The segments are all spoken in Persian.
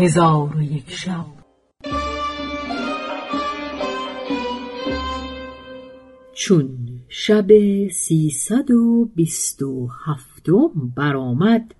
هزار و یک شب. چون شب سیصد و بیست و هفتم برآمد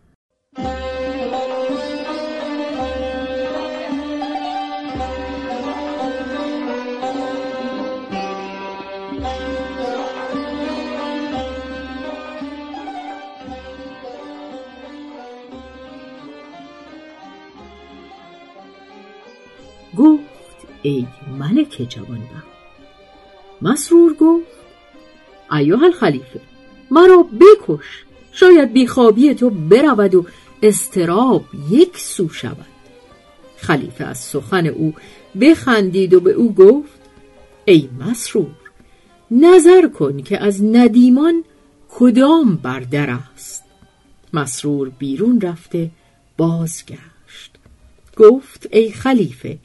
ای ملک جوانبخت. مسرور گفت ایها الخلیفه مرا بکش شاید بیخوابی تو برود و استراب یک سو شود. خلیفه از سخن او بخندید و به او گفت ای مسرور نظر کن که از ندیمان کدام بردر است. مسرور بیرون رفته بازگشت. گفت ای خلیفه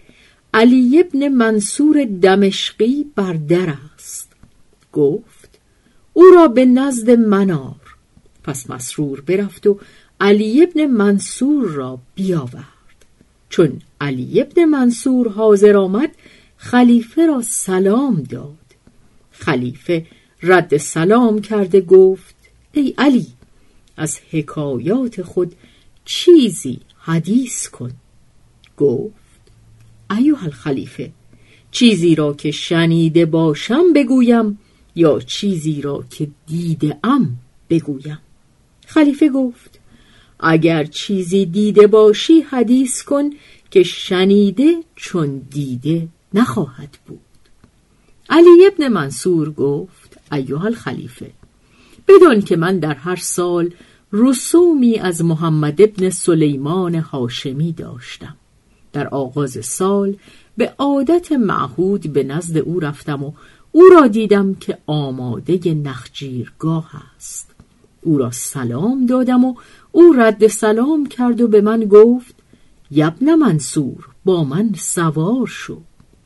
علی ابن منصور دمشقی بر در است. گفت او را به نزد منار پس مسرور برفت و علی ابن منصور را بیاورد. چون علی ابن منصور حاضر آمد خلیفه را سلام داد. خلیفه رد سلام کرده گفت ای علی از حکایات خود چیزی حدیث کن. گفت ایوه الخلیفه چیزی را که شنیده باشم بگویم یا چیزی را که دیده ام بگویم. خلیفه گفت اگر چیزی دیده باشی حدیث کن که شنیده چون دیده نخواهد بود. علی ابن منصور گفت ایوه الخلیفه بدان که من در هر سال رسومی از محمد ابن سلیمان هاشمی داشتم. در آغاز سال به عادت معهود به نزد او رفتم و او را دیدم که آماده نخجیرگاه است. او را سلام دادم و او رد سلام کرد و به من گفت یبن منصور با من سوار شو.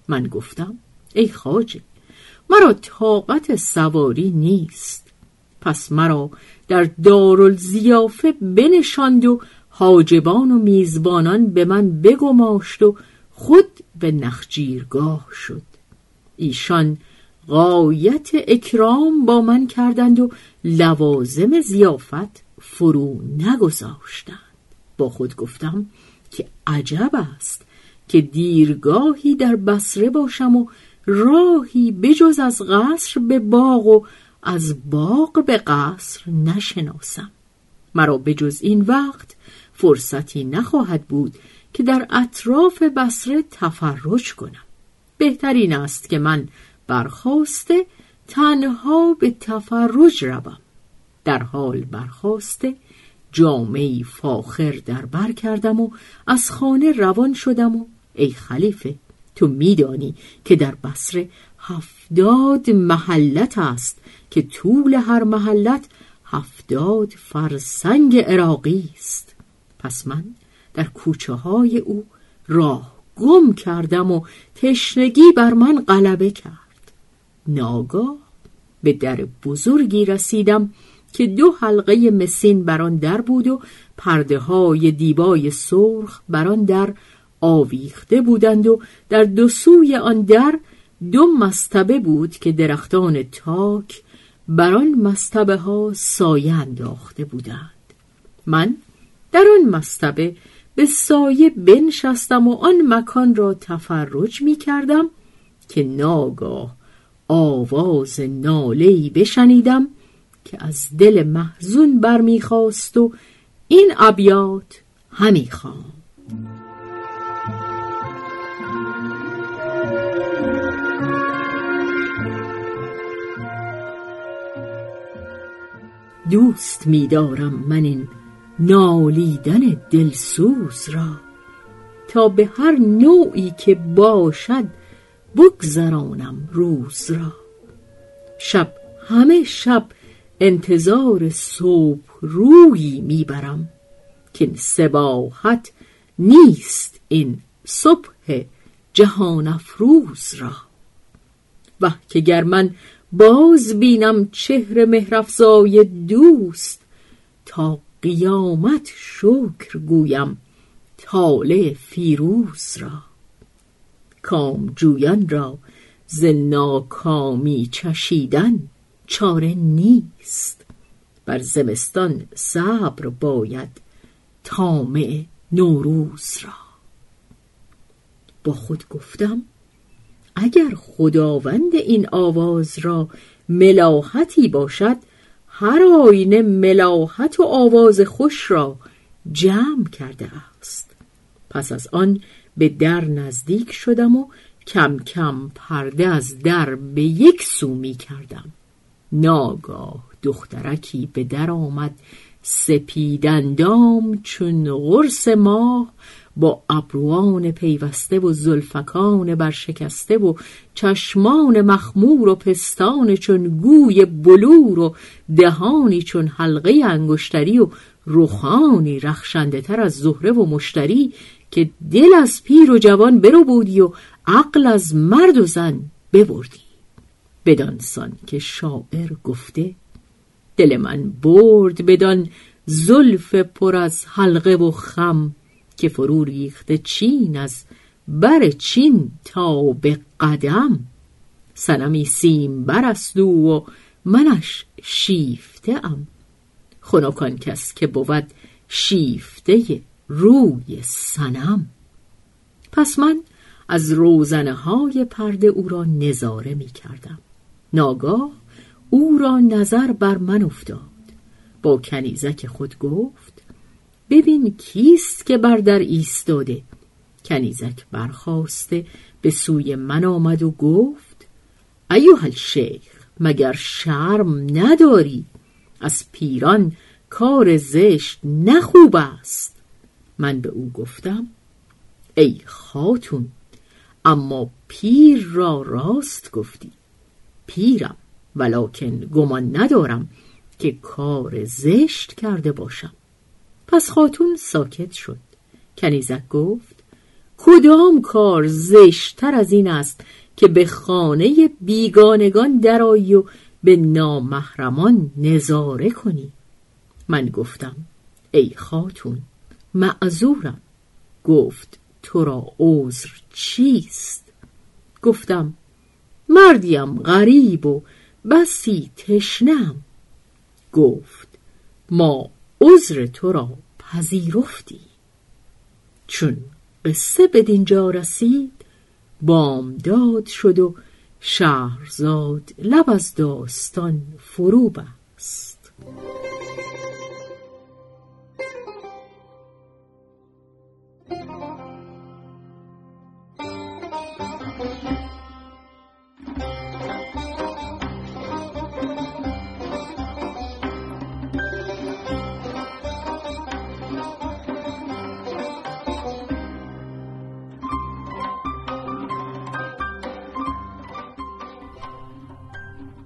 من گفتم ای خاجه مرا طاقت سواری نیست. پس مرا در دارالزیافه بنشاند و حاجبان و میزبانان به من بگماشت و خود به نخجیرگاه شد. ایشان غایت اکرام با من کردند و لوازم زیافت فرو نگذاشتند. با خود گفتم که عجب است که دیرگاهی در بسره باشم و راهی بجز از قصر به باغ و از باغ به قصر نشناسم. مرا بجز این وقت فرصتی نخواهد بود که در اطراف بسره تفرج کنم. بهترین است که من برخواسته تنها به تفرج روم. در حال برخواسته جامعی فاخر در بر کردم و از خانه روان شدم و ای خلیفه تو میدانی که در بسره هفتاد محلت است که طول هر محلت هفتاد فرسنگ عراقی است. پس من در کوچه های او راه گم کردم و تشنگی بر من غلبه کرد. ناگاه به در بزرگی رسیدم که دو حلقه مسین بر آن در بود و پرده های دیبای سرخ بر آن در آویخته بودند و در دو سوی آن در دو مستبه بود که درختان تاک بر آن مستبه ها سایه انداخته بودند. من در آن مستبه به سایه بنشستم و آن مکان را تفرج می کردم که ناگاه آواز نالهی بشنیدم که از دل محزون برمیخواست و این ابیات همی خوام دوست می‌دارم من این نالیدن دلسوز را تا به هر نوعی که باشد بگذرانم روز را. شب همه شب انتظار صبح رویی می‌برم که سباحت نیست این صبح جهان افروز را. و که گر من باز بینم چهر مهرفزای دوست تا قیامت شکر گویم طالع فیروز را. کامجویان را ز ناکامی چشیدن چاره نیست. بر زمستان صبر باید طامع نوروز را. با خود گفتم اگر خداوند این آواز را ملاحتی باشد هر آینه ملاحت و آواز خوش را جمع کرده است. پس از آن به در نزدیک شدم و کم کم پرده از در به یک سو می کردم. ناگاه دخترکی به در آمد سپیدندام چون غرس ماه با ابروان پیوسته و زلفکان برشکسته و چشمان مخمور و پستان چون گوی بلور و دهانی چون حلقه انگشتری و رخانی رخشنده تر از زهره و مشتری که دل از پیر و جوان برو بودی و عقل از مرد و زن ببردی. بدانسان که شاعر گفته دل من برد بدان زلف پر از حلقه و خم. که فرو ریخته چین از بر چین تا به قدم. سنمی سیم برست و منش شیفته ام. خنکان کس که بود شیفته روی سنم پس من از روزنه های پرده او را نظاره می کردم. ناگاه او را نظر بر من افتاد. با کنیزک خود گفت ببین کیست که بر در ایستاده. کنیزک برخواسته به سوی من آمد و گفت ایوه الشیخ مگر شرم نداری؟ از پیران کار زشت نخوب است. من به او گفتم ای خاتون اما پیر را راست گفتی. پیرم ولکن گمان ندارم که کار زشت کرده باشم. پس خاتون ساکت شد. کنیزک گفت کدام کار زشتتر از این است که به خانه بیگانگان درایی و به نامحرمان نظاره کنی؟ من گفتم ای خاتون معذورم. گفت تو را عذر چیست؟ گفتم مردیم غریب و بسی تشنم گفت ما عذر تو را پذیرفتی. چون قصه به دینجا رسید بامداد شد و شهرزاد لب از داستان فرو بست.